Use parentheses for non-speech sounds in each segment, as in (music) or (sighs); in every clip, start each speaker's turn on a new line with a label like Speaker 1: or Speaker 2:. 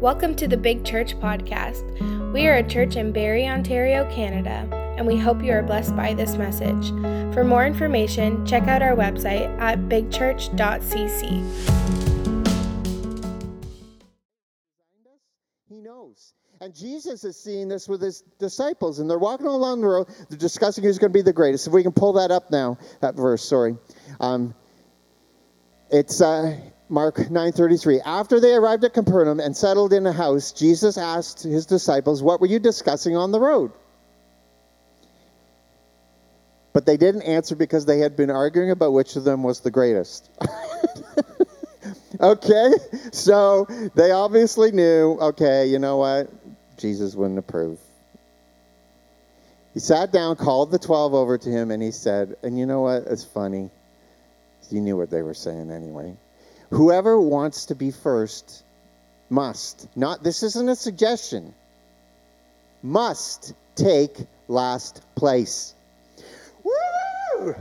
Speaker 1: Welcome to the Big Church Podcast. We are a church in Barrie, Ontario, Canada, and we hope you are blessed by this message. For more information, check out our website at bigchurch.cc.
Speaker 2: He knows. And Jesus is seeing this with his disciples, and they're walking along the road. They're discussing who's going to be the greatest. If we can pull that up now, that verse, sorry. Um, it's uh, Mark 9:33. After they arrived at Capernaum and settled in a house, Jesus asked his disciples, "What were you discussing on the road?" But they didn't answer because they had been arguing about which of them was the greatest. (laughs) okay? So they obviously knew, okay, you know what? Jesus wouldn't approve. He sat down, called the 12 over to him, and he said, and you know what? It's funny. You knew what they were saying anyway. Whoever wants to be first must, not, this isn't a suggestion, must take last place. Woo!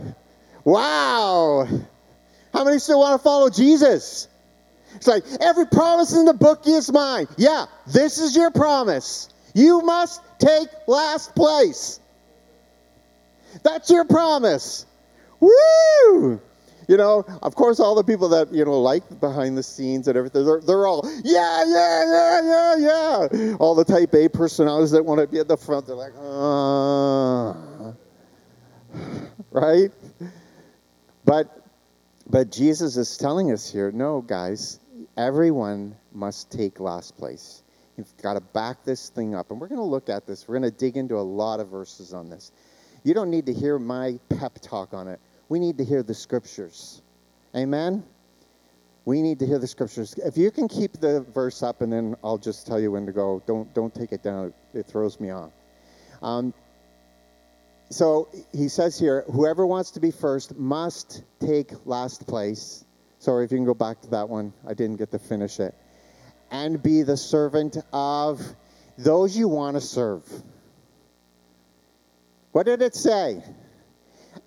Speaker 2: Wow! How many still want to follow Jesus? It's like every promise in the book is mine. Yeah, this is your promise. You must take last place. That's your promise. Woo! You know, of course, all the people that, you know, like behind the scenes and everything, they're, they're all, yeah, yeah, yeah, yeah, yeah. All the type A personalities that want to be at the front, they're like, uh, (sighs) right? But, but Jesus is telling us here, no, guys, everyone must take last place. You've got to back this thing up. And we're going to look at this. We're going to dig into a lot of verses on this. You don't need to hear my pep talk on it we need to hear the scriptures. Amen? We need to hear the scriptures. If you can keep the verse up, and then I'll just tell you when to go. Don't don't take it down. It throws me off. Um, so he says here, whoever wants to be first must take last place. Sorry if you can go back to that one. I didn't get to finish it. And be the servant of those you want to serve. What did it say?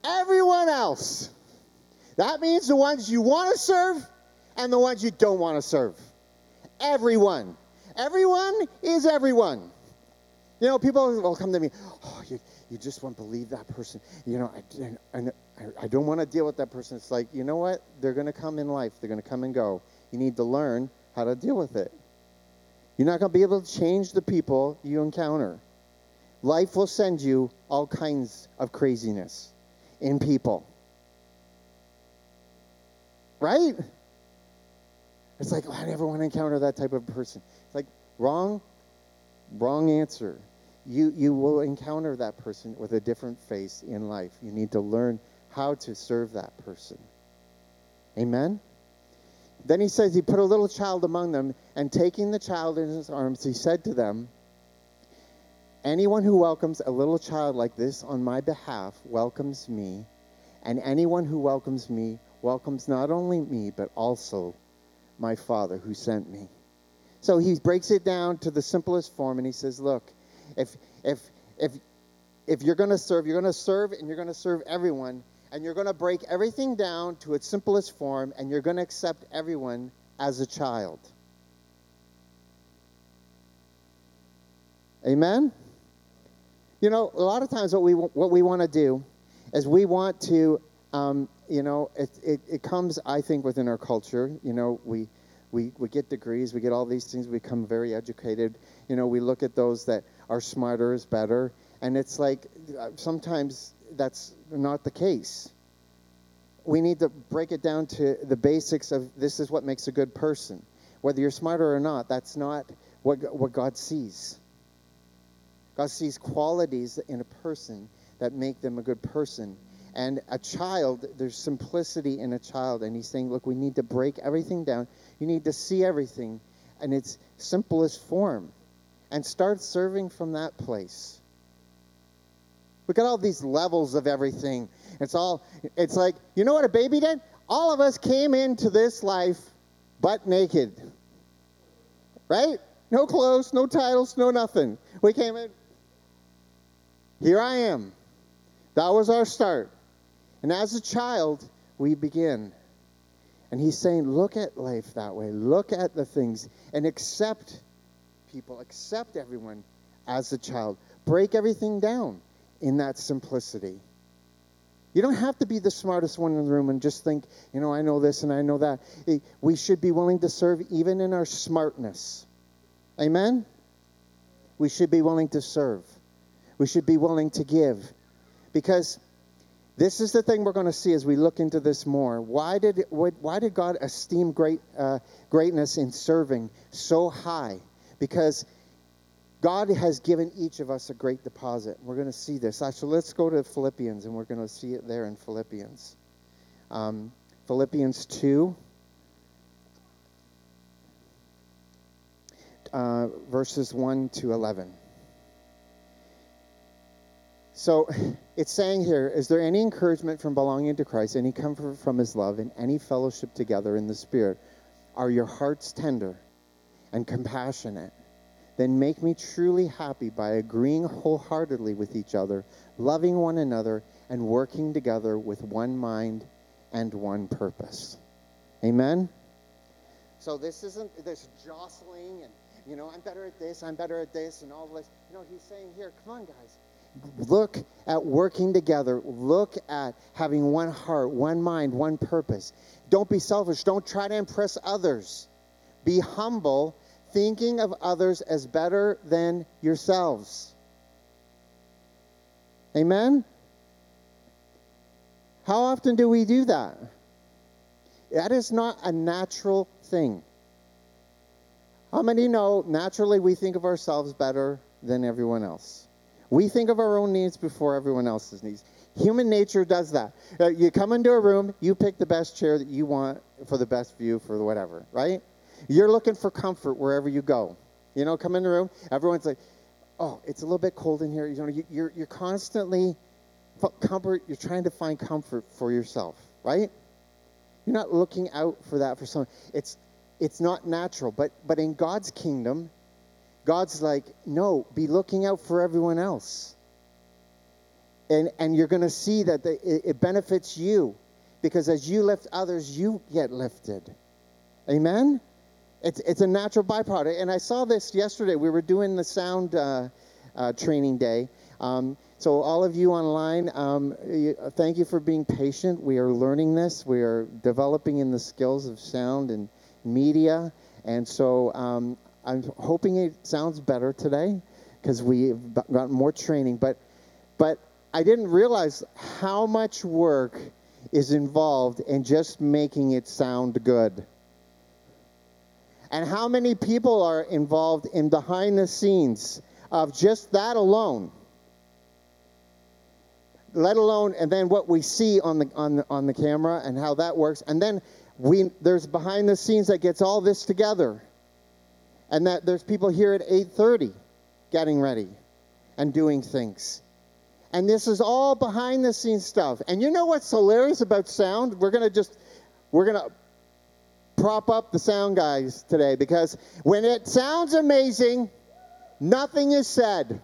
Speaker 2: Everyone else. That means the ones you want to serve and the ones you don't want to serve. Everyone. Everyone is everyone. You know, people will come to me, oh, you, you just won't believe that person. You know, I, I, I don't want to deal with that person. It's like, you know what? They're going to come in life, they're going to come and go. You need to learn how to deal with it. You're not going to be able to change the people you encounter. Life will send you all kinds of craziness in people. Right? It's like, I never want to encounter that type of person. It's like, wrong, wrong answer. You, you will encounter that person with a different face in life. You need to learn how to serve that person. Amen? Then he says, He put a little child among them, and taking the child in his arms, he said to them, Anyone who welcomes a little child like this on my behalf welcomes me, and anyone who welcomes me welcomes not only me, but also my Father who sent me. So he breaks it down to the simplest form, and he says, Look, if, if, if, if you're going to serve, you're going to serve, and you're going to serve everyone, and you're going to break everything down to its simplest form, and you're going to accept everyone as a child. Amen? You know, a lot of times what we what we want to do is we want to, um, you know, it, it, it comes, I think, within our culture. You know, we, we, we get degrees, we get all these things, we become very educated. You know, we look at those that are smarter is better. And it's like uh, sometimes that's not the case. We need to break it down to the basics of this is what makes a good person. Whether you're smarter or not, that's not what, what God sees. God sees qualities in a person that make them a good person. And a child, there's simplicity in a child. And he's saying, look, we need to break everything down. You need to see everything in its simplest form and start serving from that place. Look at all these levels of everything. It's all, it's like, you know what a baby did? All of us came into this life butt naked. Right? No clothes, no titles, no nothing. We came in here I am. That was our start. And as a child, we begin. And he's saying, look at life that way. Look at the things and accept people, accept everyone as a child. Break everything down in that simplicity. You don't have to be the smartest one in the room and just think, you know, I know this and I know that. Eh, we should be willing to serve even in our smartness. Amen? We should be willing to serve. We should be willing to give. Because this is the thing we're going to see as we look into this more. Why did, why did God esteem great, uh, greatness in serving so high? Because God has given each of us a great deposit. We're going to see this. Actually, let's go to Philippians, and we're going to see it there in Philippians. Um, Philippians 2, uh, verses 1 to 11. So (sighs) it's saying here, is there any encouragement from belonging to Christ, any comfort from his love, and any fellowship together in the Spirit? Are your hearts tender and compassionate? then make me truly happy by agreeing wholeheartedly with each other, loving one another, and working together with one mind and one purpose. Amen? So this isn't this jostling and, you know, I'm better at this, I'm better at this, and all this. You know, he's saying here, come on, guys. Look at working together. Look at having one heart, one mind, one purpose. Don't be selfish. Don't try to impress others. Be humble thinking of others as better than yourselves. Amen? How often do we do that? That is not a natural thing. How many know naturally we think of ourselves better than everyone else? We think of our own needs before everyone else's needs. Human nature does that. Uh, you come into a room, you pick the best chair that you want for the best view for whatever, right? You're looking for comfort wherever you go. You know, come in the room, everyone's like, oh, it's a little bit cold in here. You know, you're, you're constantly comfort, you're trying to find comfort for yourself, right? You're not looking out for that for someone. It's, it's not natural. But, but in God's kingdom, God's like, no, be looking out for everyone else. And, and you're going to see that the, it, it benefits you because as you lift others, you get lifted. Amen? It's, it's a natural byproduct. And I saw this yesterday. We were doing the sound uh, uh, training day. Um, so, all of you online, um, thank you for being patient. We are learning this. We are developing in the skills of sound and media. And so, um, I'm hoping it sounds better today because we've got more training. But, but I didn't realize how much work is involved in just making it sound good. And how many people are involved in behind the scenes of just that alone? Let alone, and then what we see on the on the, on the camera and how that works, and then we there's behind the scenes that gets all this together, and that there's people here at 8:30 getting ready and doing things. And this is all behind the scenes stuff. And you know what's hilarious about sound? We're going to just, we're going to prop up the sound guys today because when it sounds amazing, nothing is said.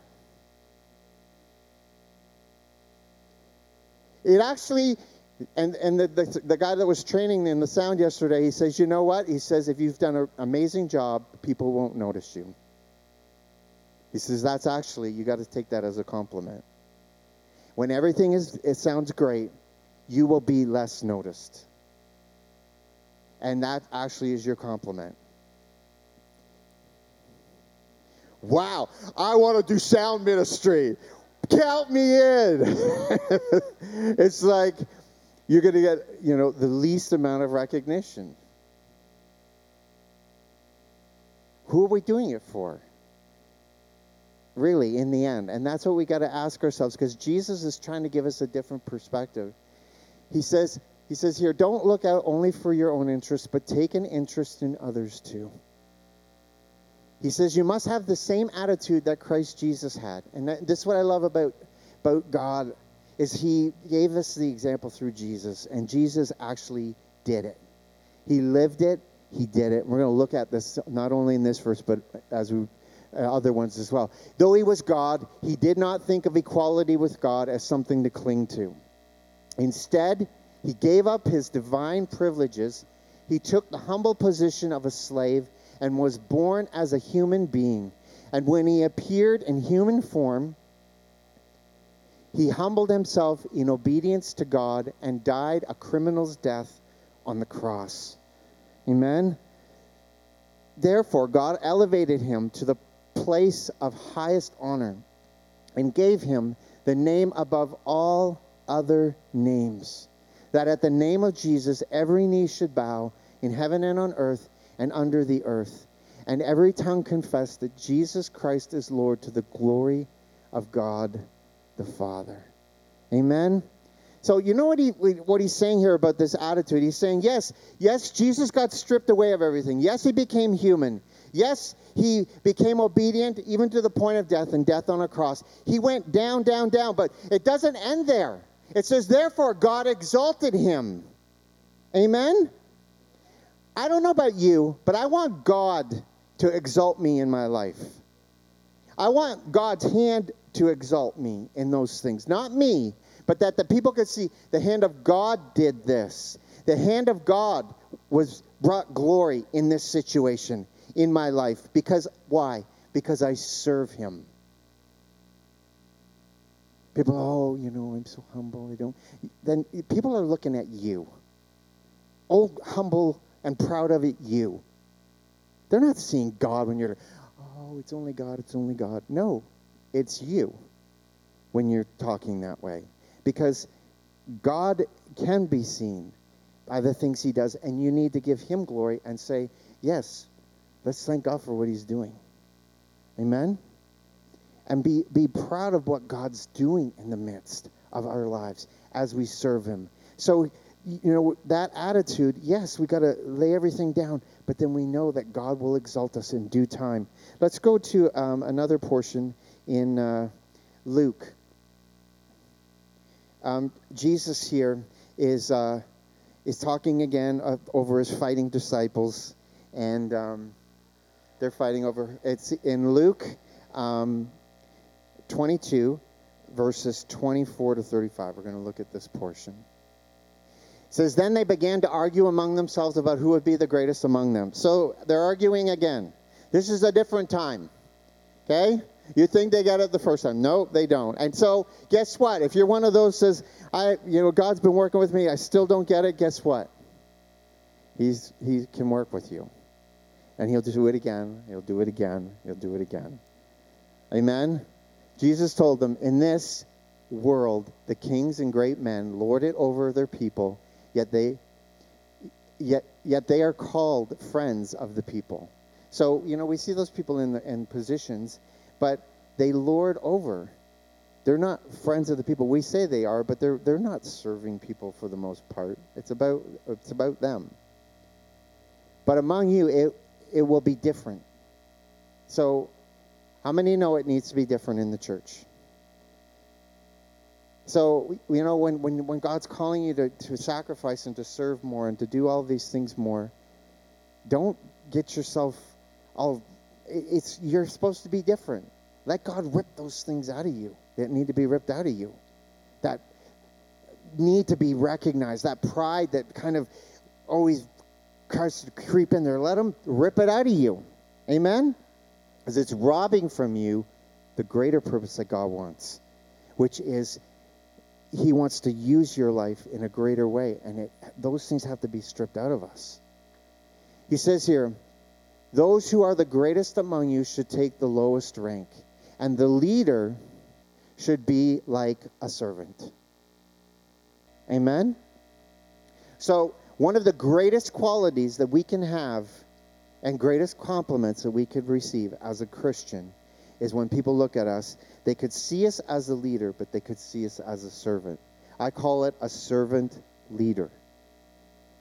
Speaker 2: It actually, and, and the, the, the, guy that was training in the sound yesterday, he says, you know what? He says, if you've done an amazing job, people won't notice you. He says, that's actually, you got to take that as a compliment. When everything is, it sounds great, you will be less noticed and that actually is your compliment. Wow, I want to do sound ministry. Count me in. (laughs) it's like you're going to get, you know, the least amount of recognition. Who are we doing it for? Really, in the end. And that's what we got to ask ourselves because Jesus is trying to give us a different perspective. He says, he says here, don't look out only for your own interests, but take an interest in others too. He says you must have the same attitude that Christ Jesus had. And that, this is what I love about, about God is he gave us the example through Jesus, and Jesus actually did it. He lived it, he did it. We're going to look at this not only in this verse, but as we uh, other ones as well. Though he was God, he did not think of equality with God as something to cling to. Instead, he gave up his divine privileges. He took the humble position of a slave and was born as a human being. And when he appeared in human form, he humbled himself in obedience to God and died a criminal's death on the cross. Amen. Therefore, God elevated him to the place of highest honor and gave him the name above all other names, that at the name of Jesus every knee should bow in heaven and on earth and under the earth, and every tongue confess that Jesus Christ is Lord to the glory of God the Father. Amen. So you know what he what he's saying here about this attitude? He's saying, yes, yes, Jesus got stripped away of everything. Yes, he became human. Yes, he became obedient even to the point of death and death on a cross. He went down, down, down, but it doesn't end there. It says, therefore, God exalted him. Amen? I don't know about you, but I want God to exalt me in my life. I want God's hand to exalt me in those things. Not me, but that the people could see the hand of God did this. The hand of God was brought glory in this situation in my life. Because why? Because I serve him. People, oh, you know, I'm so humble. I don't. Then people are looking at you. Oh, humble and proud of it, you. They're not seeing God when you're, oh, it's only God, it's only God. No, it's you when you're talking that way because God can be seen by the things he does, and you need to give him glory and say, Yes, let's thank God for what he's doing. Amen? And be, be proud of what God's doing in the midst of our lives as we serve him. So, you know, that attitude, yes, we got to lay everything down, but then we know that God will exalt us in due time. Let's go to um, another portion in uh, Luke um, Jesus here is uh, is talking again over his fighting disciples, and um, they're fighting over. It's in Luke um, 22, verses 24 to 35. We're going to look at this portion. It says, Then they began to argue among themselves about who would be the greatest among them. So they're arguing again. This is a different time. Okay? You think they got it the first time. No, they don't. And so, guess what? If you're one of those says, I, you know, God's been working with me, I still don't get it, guess what? He's, he can work with you. And he'll do it again. He'll do it again. He'll do it again. Amen? Jesus told them, In this world, the kings and great men lord it over their people, yet they, yet, yet they are called friends of the people. So, you know, we see those people in, the, in positions but they lord over. They're not friends of the people. We say they are, but they're they're not serving people for the most part. It's about it's about them. But among you, it it will be different. So, how many know it needs to be different in the church? So, you know, when, when, when God's calling you to, to sacrifice and to serve more and to do all these things more, don't get yourself all it's you're supposed to be different. Let God rip those things out of you that need to be ripped out of you. That need to be recognized. That pride that kind of always tries to creep in there. Let Him rip it out of you. Amen? Because it's robbing from you the greater purpose that God wants, which is He wants to use your life in a greater way. And it, those things have to be stripped out of us. He says here, those who are the greatest among you should take the lowest rank, and the leader should be like a servant. Amen? So, one of the greatest qualities that we can have and greatest compliments that we could receive as a Christian is when people look at us, they could see us as a leader, but they could see us as a servant. I call it a servant leader.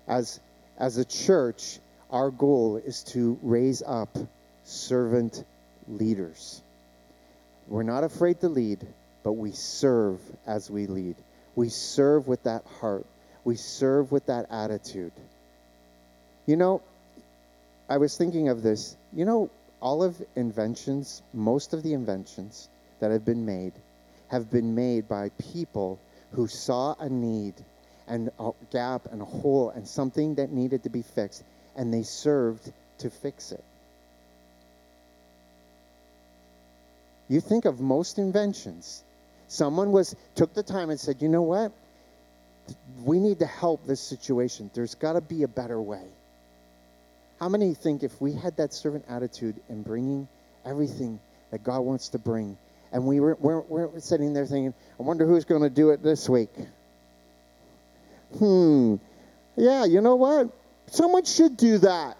Speaker 2: As, as a church, our goal is to raise up servant leaders. We're not afraid to lead, but we serve as we lead. We serve with that heart. We serve with that attitude. You know, I was thinking of this. You know, all of inventions, most of the inventions that have been made, have been made by people who saw a need and a gap and a hole and something that needed to be fixed and they served to fix it. You think of most inventions. Someone was took the time and said, "You know what? We need to help this situation. There's got to be a better way." How many think if we had that servant attitude in bringing everything that God wants to bring, and we were, we're, sitting there thinking, "I wonder who's going to do it this week?" Hmm. Yeah, you know what? Someone should do that.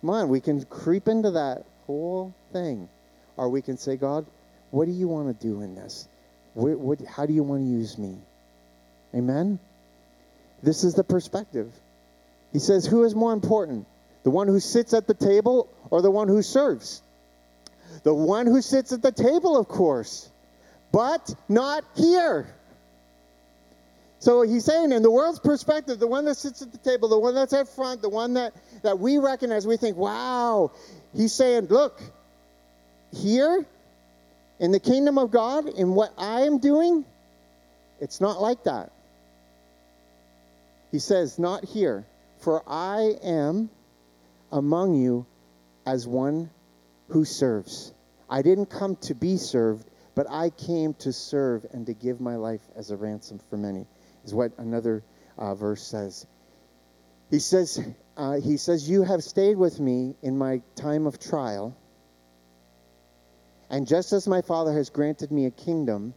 Speaker 2: Come on, we can creep into that whole thing. Or we can say, God, what do you want to do in this? What, what, how do you want to use me? Amen? This is the perspective. He says, Who is more important? The one who sits at the table or the one who serves? The one who sits at the table, of course, but not here. So he's saying, in the world's perspective, the one that sits at the table, the one that's at front, the one that, that we recognize, we think, wow. He's saying, look, here in the kingdom of God, in what I am doing, it's not like that. He says, not here, for I am among you as one who serves. I didn't come to be served, but I came to serve and to give my life as a ransom for many is what another uh, verse says. He says, uh, he says, You have stayed with me in my time of trial. And just as my Father has granted me a kingdom,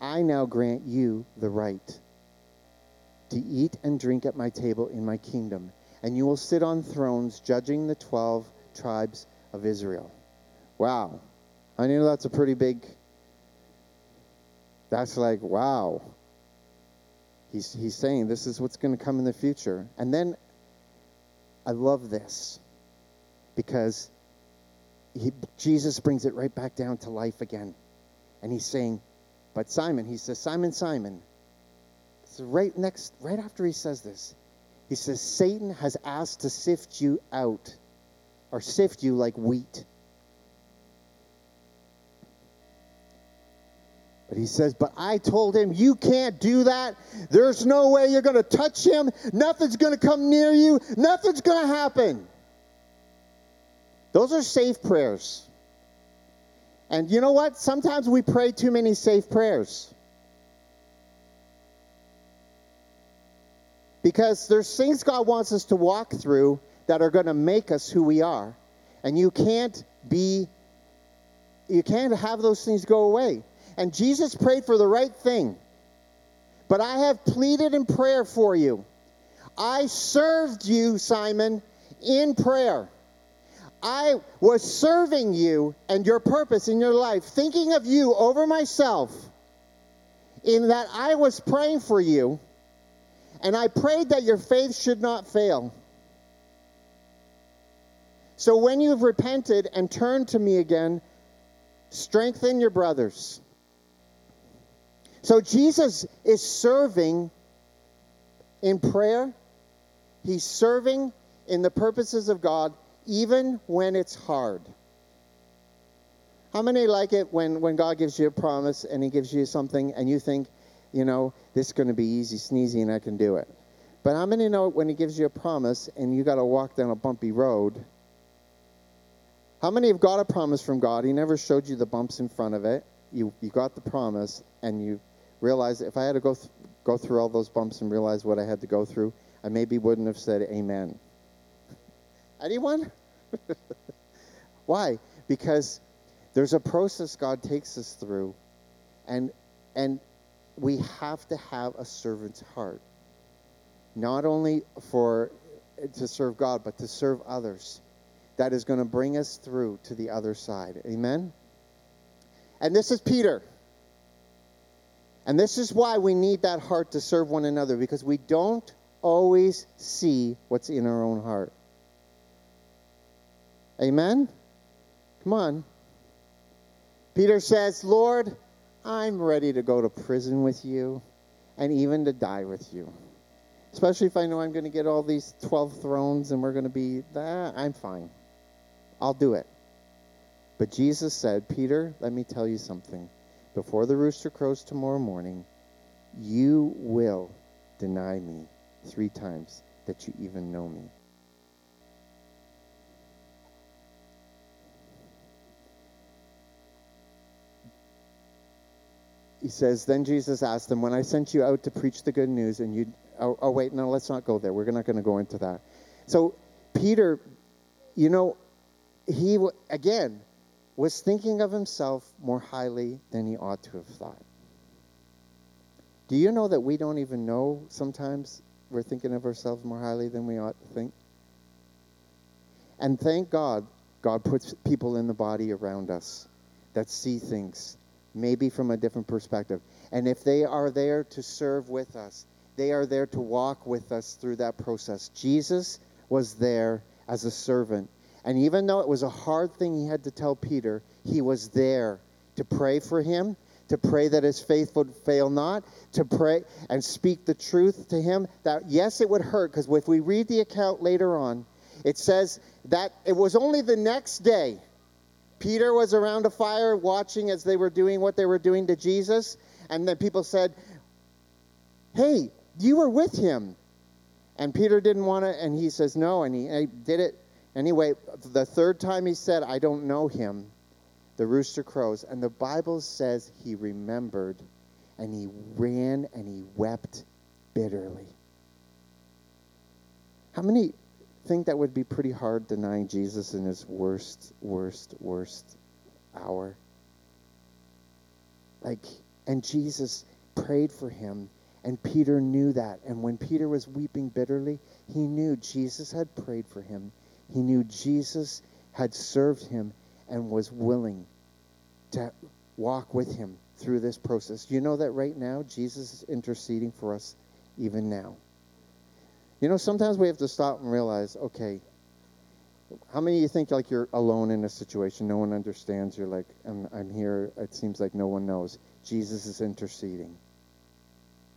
Speaker 2: I now grant you the right to eat and drink at my table in my kingdom. And you will sit on thrones judging the 12 tribes of Israel. Wow. I know that's a pretty big. That's like, wow. He's, he's saying this is what's going to come in the future. And then I love this because he, Jesus brings it right back down to life again. And he's saying, but Simon, he says, Simon, Simon. So right next, right after he says this, he says, Satan has asked to sift you out or sift you like wheat. But he says, But I told him, You can't do that. There's no way you're going to touch him. Nothing's going to come near you. Nothing's going to happen. Those are safe prayers. And you know what? Sometimes we pray too many safe prayers. Because there's things God wants us to walk through that are going to make us who we are. And you can't be, you can't have those things go away. And Jesus prayed for the right thing. But I have pleaded in prayer for you. I served you, Simon, in prayer. I was serving you and your purpose in your life, thinking of you over myself, in that I was praying for you, and I prayed that your faith should not fail. So when you've repented and turned to me again, strengthen your brothers. So Jesus is serving in prayer, he's serving in the purposes of God, even when it's hard. How many like it when, when God gives you a promise and he gives you something and you think, you know, this is going to be easy sneezy and I can do it? But how many know when he gives you a promise and you got to walk down a bumpy road? How many have got a promise from God? He never showed you the bumps in front of it. You, you got the promise and you realize if I had to go, th- go through all those bumps and realize what I had to go through, I maybe wouldn't have said amen. (laughs) Anyone? (laughs) Why? Because there's a process God takes us through, and and we have to have a servant's heart, not only for to serve God, but to serve others. That is going to bring us through to the other side. Amen. And this is Peter. And this is why we need that heart to serve one another because we don't always see what's in our own heart. Amen? Come on. Peter says, Lord, I'm ready to go to prison with you and even to die with you. Especially if I know I'm going to get all these 12 thrones and we're going to be, ah, I'm fine. I'll do it. But Jesus said, Peter, let me tell you something before the rooster crows tomorrow morning, you will deny me three times that you even know me. He says, Then Jesus asked them, When I sent you out to preach the good news, and you, oh, oh wait, no, let's not go there. We're not going to go into that. So, Peter, you know, he, again, was thinking of himself more highly than he ought to have thought. Do you know that we don't even know sometimes we're thinking of ourselves more highly than we ought to think? And thank God, God puts people in the body around us that see things maybe from a different perspective. And if they are there to serve with us, they are there to walk with us through that process. Jesus was there as a servant. And even though it was a hard thing he had to tell Peter, he was there to pray for him, to pray that his faith would fail not, to pray and speak the truth to him. That, yes, it would hurt, because if we read the account later on, it says that it was only the next day Peter was around a fire watching as they were doing what they were doing to Jesus. And then people said, Hey, you were with him. And Peter didn't want to, and he says, No. And he, and he did it anyway. The third time he said, I don't know him, the rooster crows. And the Bible says he remembered and he ran and he wept bitterly. How many think that would be pretty hard denying Jesus in his worst, worst, worst hour. Like, and Jesus prayed for him, and Peter knew that. And when Peter was weeping bitterly, he knew Jesus had prayed for him. He knew Jesus had served him and was willing to walk with him through this process. You know that right now, Jesus is interceding for us even now. You know, sometimes we have to stop and realize, okay, how many of you think like you're alone in a situation? No one understands. You're like, I'm, I'm here. It seems like no one knows. Jesus is interceding.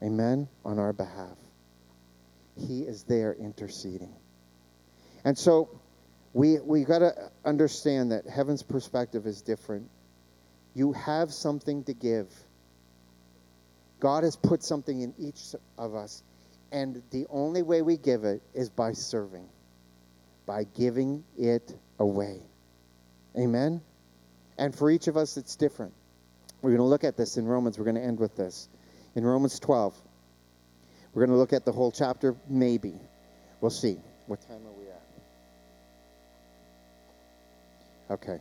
Speaker 2: Amen? On our behalf. He is there interceding. And so we we got to understand that heaven's perspective is different. You have something to give. God has put something in each of us and the only way we give it is by serving, by giving it away. Amen? And for each of us, it's different. We're going to look at this in Romans. We're going to end with this. In Romans 12, we're going to look at the whole chapter, maybe. We'll see. What time are we Okay.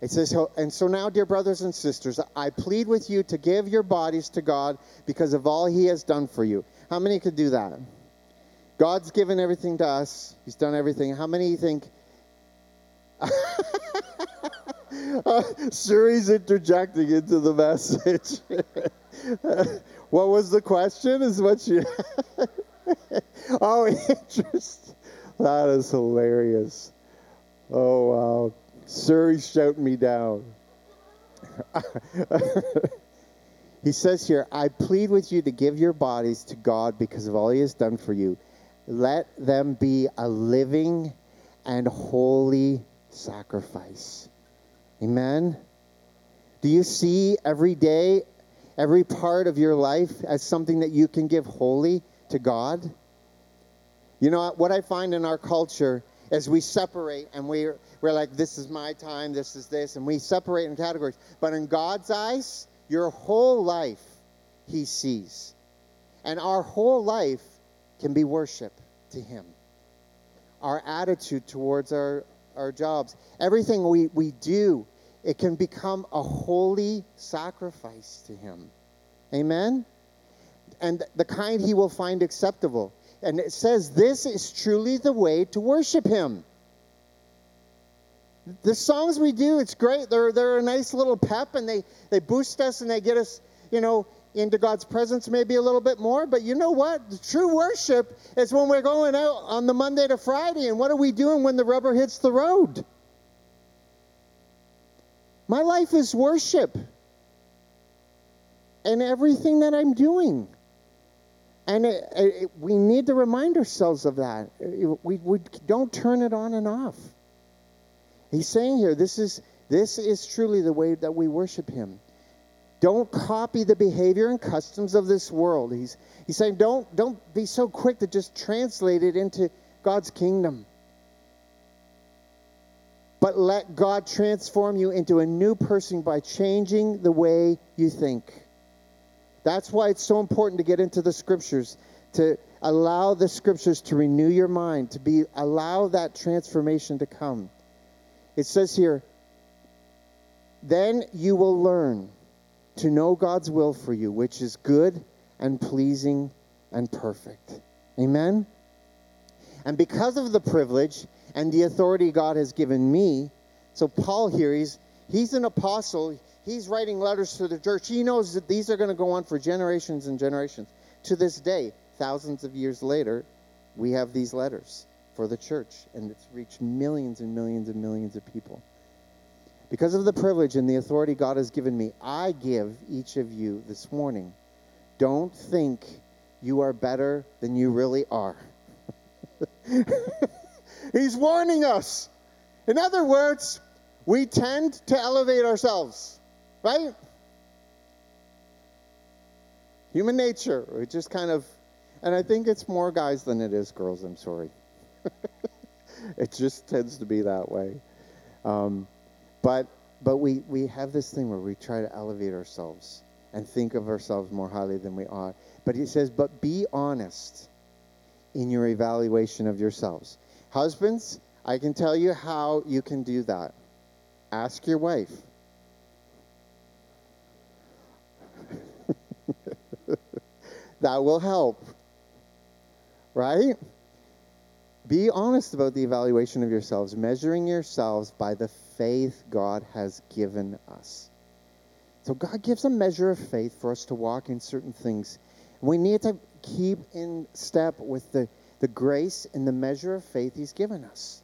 Speaker 2: It says, And so now, dear brothers and sisters, I plead with you to give your bodies to God because of all he has done for you. How many could do that? God's given everything to us. He's done everything. How many think? (laughs) uh, Suri's interjecting into the message. (laughs) what was the question? Is what you? (laughs) oh, interest. That is hilarious. Oh wow, Suri's shouting me down. (laughs) He says here, I plead with you to give your bodies to God because of all he has done for you. Let them be a living and holy sacrifice. Amen. Do you see every day, every part of your life as something that you can give holy to God? You know what I find in our culture is we separate and we're, we're like, this is my time, this is this, and we separate in categories. But in God's eyes, your whole life, He sees. And our whole life can be worship to Him. Our attitude towards our, our jobs, everything we, we do, it can become a holy sacrifice to Him. Amen? And the kind He will find acceptable. And it says this is truly the way to worship Him the songs we do, it's great. They're, they're a nice little pep and they, they boost us and they get us, you know, into God's presence maybe a little bit more. But you know what? The true worship is when we're going out on the Monday to Friday. And what are we doing when the rubber hits the road? My life is worship and everything that I'm doing. And it, it, we need to remind ourselves of that. We, we don't turn it on and off. He's saying here, this is this is truly the way that we worship him. Don't copy the behavior and customs of this world. He's he's saying don't don't be so quick to just translate it into God's kingdom. But let God transform you into a new person by changing the way you think. That's why it's so important to get into the scriptures, to allow the scriptures to renew your mind, to be allow that transformation to come. It says here, then you will learn to know God's will for you, which is good and pleasing and perfect. Amen? And because of the privilege and the authority God has given me, so Paul here, he's, he's an apostle. He's writing letters to the church. He knows that these are going to go on for generations and generations. To this day, thousands of years later, we have these letters for the church, and it's reached millions and millions and millions of people. Because of the privilege and the authority God has given me, I give each of you this morning. Don't think you are better than you really are. (laughs) He's warning us. In other words, we tend to elevate ourselves, right? Human nature, we just kind of, and I think it's more guys than it is girls, I'm sorry. (laughs) it just tends to be that way. Um, but but we, we have this thing where we try to elevate ourselves and think of ourselves more highly than we ought. But he says, but be honest in your evaluation of yourselves. Husbands, I can tell you how you can do that. Ask your wife. That will help. Right? Be honest about the evaluation of yourselves, measuring yourselves by the faith God has given us. So, God gives a measure of faith for us to walk in certain things. We need to keep in step with the, the grace and the measure of faith He's given us.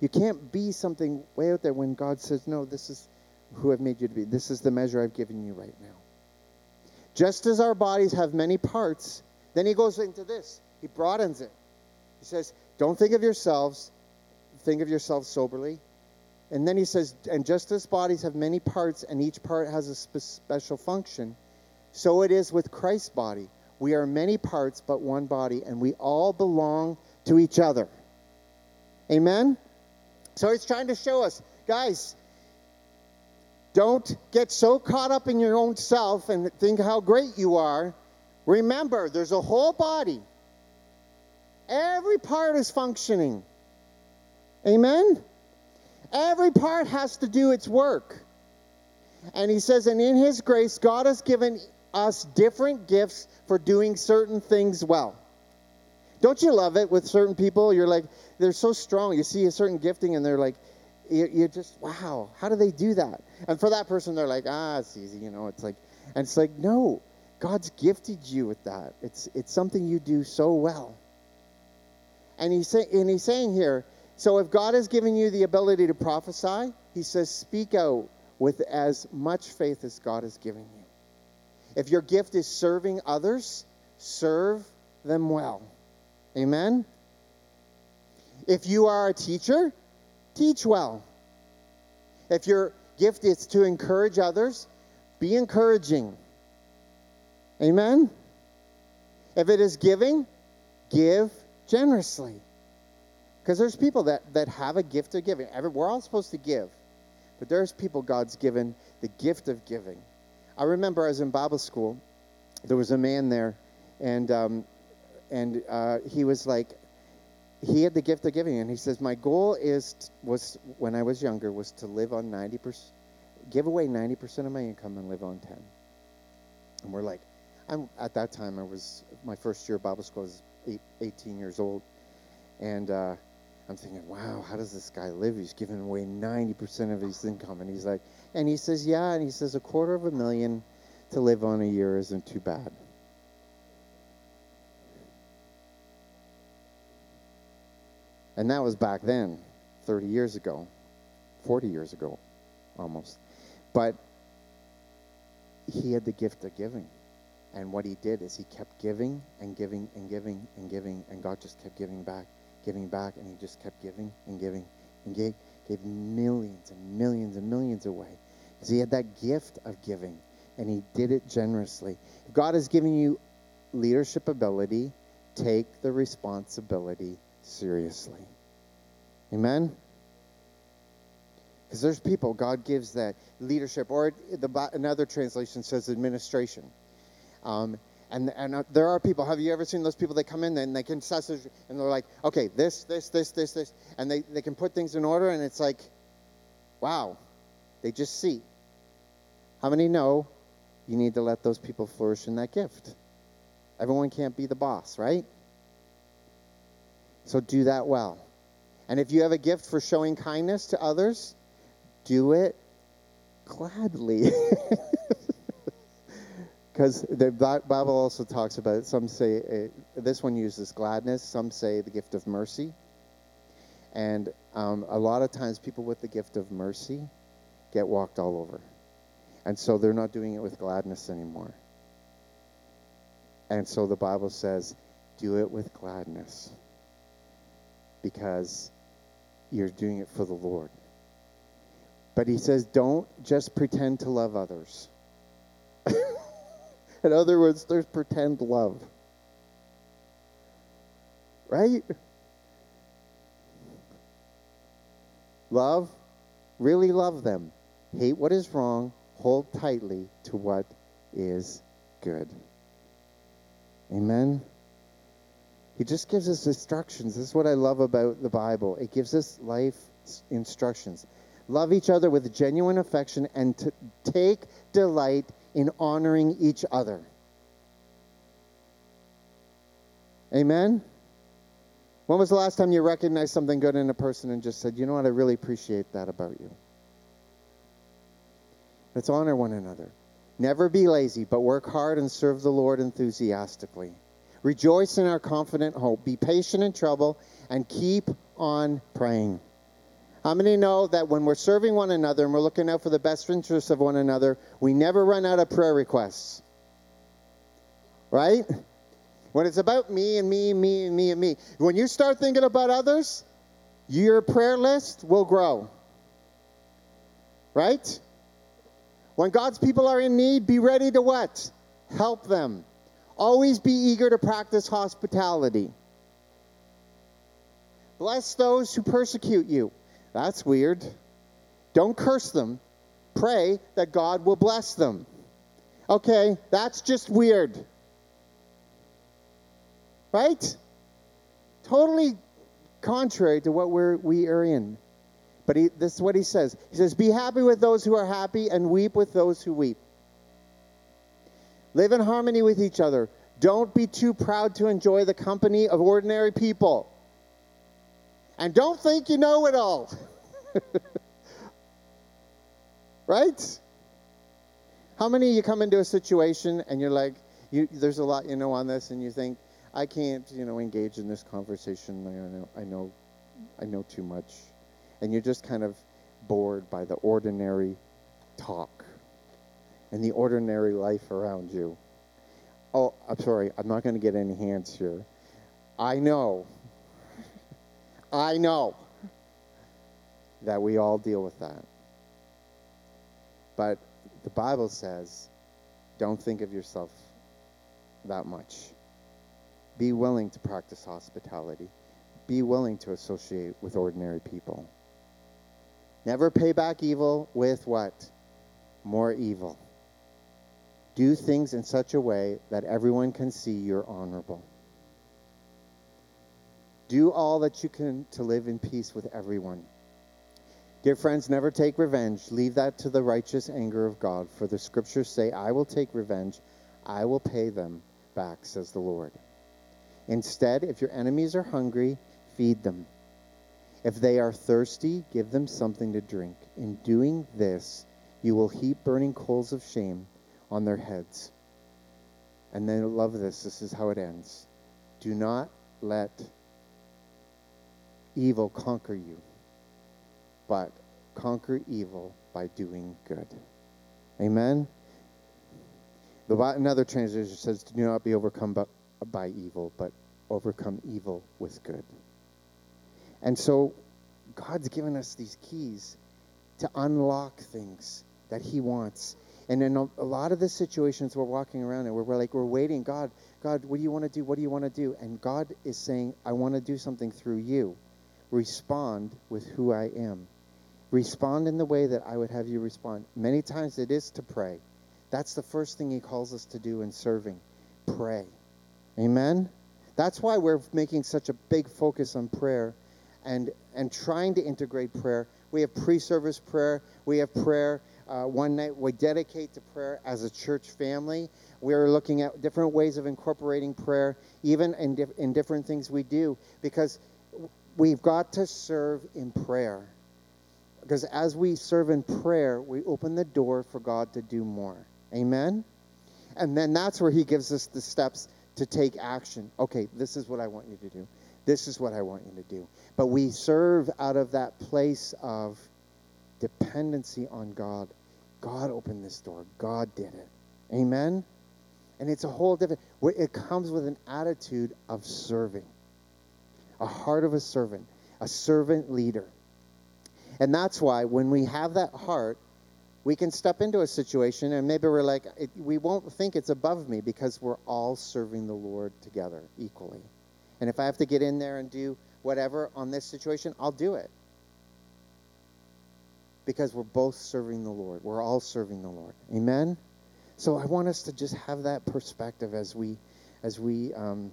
Speaker 2: You can't be something way out there when God says, No, this is who I've made you to be. This is the measure I've given you right now. Just as our bodies have many parts, then He goes into this, He broadens it. He says, Don't think of yourselves, think of yourselves soberly. And then he says, And just as bodies have many parts and each part has a spe- special function, so it is with Christ's body. We are many parts, but one body, and we all belong to each other. Amen? So he's trying to show us, guys, don't get so caught up in your own self and think how great you are. Remember, there's a whole body Every part is functioning. Amen? Every part has to do its work. And he says, and in his grace, God has given us different gifts for doing certain things well. Don't you love it with certain people? You're like, they're so strong. You see a certain gifting, and they're like, you're just, wow, how do they do that? And for that person, they're like, ah, it's easy, you know, it's like, and it's like, no, God's gifted you with that. It's, it's something you do so well. And he's, say, and he's saying here, so if God has given you the ability to prophesy, he says, speak out with as much faith as God has given you. If your gift is serving others, serve them well. Amen? If you are a teacher, teach well. If your gift is to encourage others, be encouraging. Amen? If it is giving, give generously. Because there's people that, that have a gift of giving. We're all supposed to give. But there's people God's given the gift of giving. I remember I was in Bible school, there was a man there, and, um, and uh, he was like, he had the gift of giving, and he says, My goal is, was when I was younger, was to live on 90%, give away 90% of my income and live on 10. And we're like, I'm, at that time, I was, my first year of Bible school was eight, 18 years old. And uh, I'm thinking, wow, how does this guy live? He's giving away 90% of his income. And he's like, and he says, yeah. And he says, a quarter of a million to live on a year isn't too bad. And that was back then, 30 years ago, 40 years ago, almost. But he had the gift of giving. And what he did is he kept giving and giving and giving and giving, and God just kept giving back, giving back, and he just kept giving and giving and gave, gave millions and millions and millions away. Because he had that gift of giving, and he did it generously. God has given you leadership ability, take the responsibility seriously. Amen? Because there's people, God gives that leadership, or the, another translation says administration Um, and and uh, there are people. Have you ever seen those people? They come in and they can suss and they're like, okay, this, this, this, this, this, and they they can put things in order, and it's like, wow, they just see. How many know you need to let those people flourish in that gift? Everyone can't be the boss, right? So do that well. And if you have a gift for showing kindness to others, do it gladly. (laughs) Because the Bible also talks about it. Some say uh, this one uses gladness, some say the gift of mercy. And um, a lot of times, people with the gift of mercy get walked all over. And so they're not doing it with gladness anymore. And so the Bible says, do it with gladness because you're doing it for the Lord. But he says, don't just pretend to love others. (laughs) In other words, there's pretend love. Right? Love, really love them. Hate what is wrong, hold tightly to what is good. Amen. He just gives us instructions. This is what I love about the Bible. It gives us life instructions. Love each other with genuine affection and take delight in honoring each other. Amen? When was the last time you recognized something good in a person and just said, you know what, I really appreciate that about you? Let's honor one another. Never be lazy, but work hard and serve the Lord enthusiastically. Rejoice in our confident hope. Be patient in trouble and keep on praying. How many know that when we're serving one another and we're looking out for the best interests of one another, we never run out of prayer requests? Right? When it's about me and me and me and me and me. When you start thinking about others, your prayer list will grow. Right? When God's people are in need, be ready to what? Help them. Always be eager to practice hospitality. Bless those who persecute you. That's weird. Don't curse them. Pray that God will bless them. Okay, that's just weird. Right? Totally contrary to what we're, we are in. But he, this is what he says. He says, Be happy with those who are happy and weep with those who weep. Live in harmony with each other. Don't be too proud to enjoy the company of ordinary people. And don't think you know it all. (laughs) right? How many of you come into a situation and you're like, you, there's a lot you know on this, and you think, I can't, you know, engage in this conversation. I know, I know, I know too much, and you're just kind of bored by the ordinary talk and the ordinary life around you. Oh, I'm sorry, I'm not going to get any hands here. I know, (laughs) I know that we all deal with that. But the Bible says, don't think of yourself that much. Be willing to practice hospitality. Be willing to associate with ordinary people. Never pay back evil with what? More evil. Do things in such a way that everyone can see you're honorable. Do all that you can to live in peace with everyone. Dear friends, never take revenge. Leave that to the righteous anger of God. For the scriptures say, I will take revenge. I will pay them back, says the Lord. Instead, if your enemies are hungry, feed them. If they are thirsty, give them something to drink. In doing this, you will heap burning coals of shame on their heads. And then, love this. This is how it ends. Do not let evil conquer you, but conquer evil by doing good. Amen. The, another translation says, Do not be overcome by, by evil, but overcome evil with good. And so, God's given us these keys to unlock things that He wants. And in a, a lot of the situations we're walking around and we're, we're like, we're waiting, God, God, what do you want to do? What do you want to do? And God is saying, I want to do something through you. Respond with who I am. Respond in the way that I would have you respond. Many times it is to pray. That's the first thing he calls us to do in serving pray. Amen? That's why we're making such a big focus on prayer and, and trying to integrate prayer. We have pre service prayer, we have prayer. Uh, one night we dedicate to prayer as a church family. We are looking at different ways of incorporating prayer, even in, in different things we do, because we've got to serve in prayer. Because as we serve in prayer, we open the door for God to do more. Amen? And then that's where He gives us the steps to take action. Okay, this is what I want you to do. This is what I want you to do. But we serve out of that place of dependency on God. God opened this door, God did it. Amen? And it's a whole different, it comes with an attitude of serving, a heart of a servant, a servant leader. And that's why when we have that heart, we can step into a situation and maybe we're like, it, we won't think it's above me because we're all serving the Lord together equally. And if I have to get in there and do whatever on this situation, I'll do it. Because we're both serving the Lord. We're all serving the Lord. Amen? So I want us to just have that perspective as we as we um,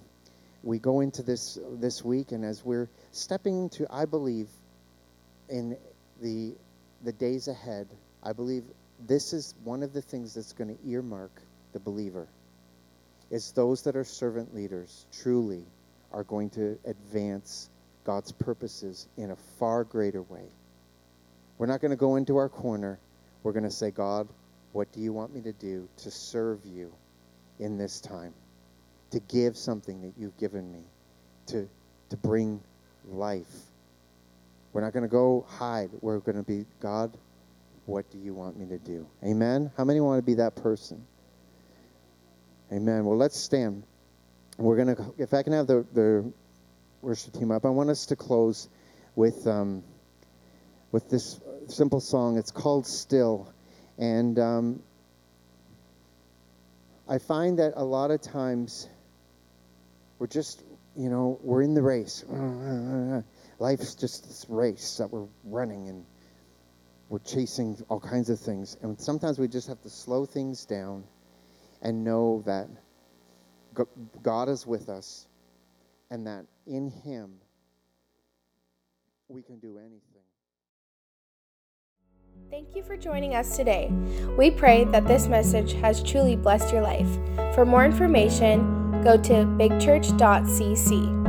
Speaker 2: we go into this this week and as we're stepping into, I believe, in the the days ahead, I believe this is one of the things that's going to earmark the believer. It's those that are servant leaders truly are going to advance God's purposes in a far greater way. We're not going to go into our corner. We're going to say, God, what do you want me to do to serve you in this time? To give something that you've given me, to, to bring life we're not going to go hide. We're going to be, God, what do you want me to do? Amen? How many want to be that person? Amen. Well, let's stand. We're going to, if I can have the, the worship team up, I want us to close with, um, with this simple song. It's called Still. And um, I find that a lot of times we're just, you know, we're in the race. life's just this race that we're running and we're chasing all kinds of things. And sometimes we just have to slow things down and know that God is with us and that in Him we can do anything.
Speaker 1: Thank you for joining us today. We pray that this message has truly blessed your life. For more information, go to bigchurch.cc.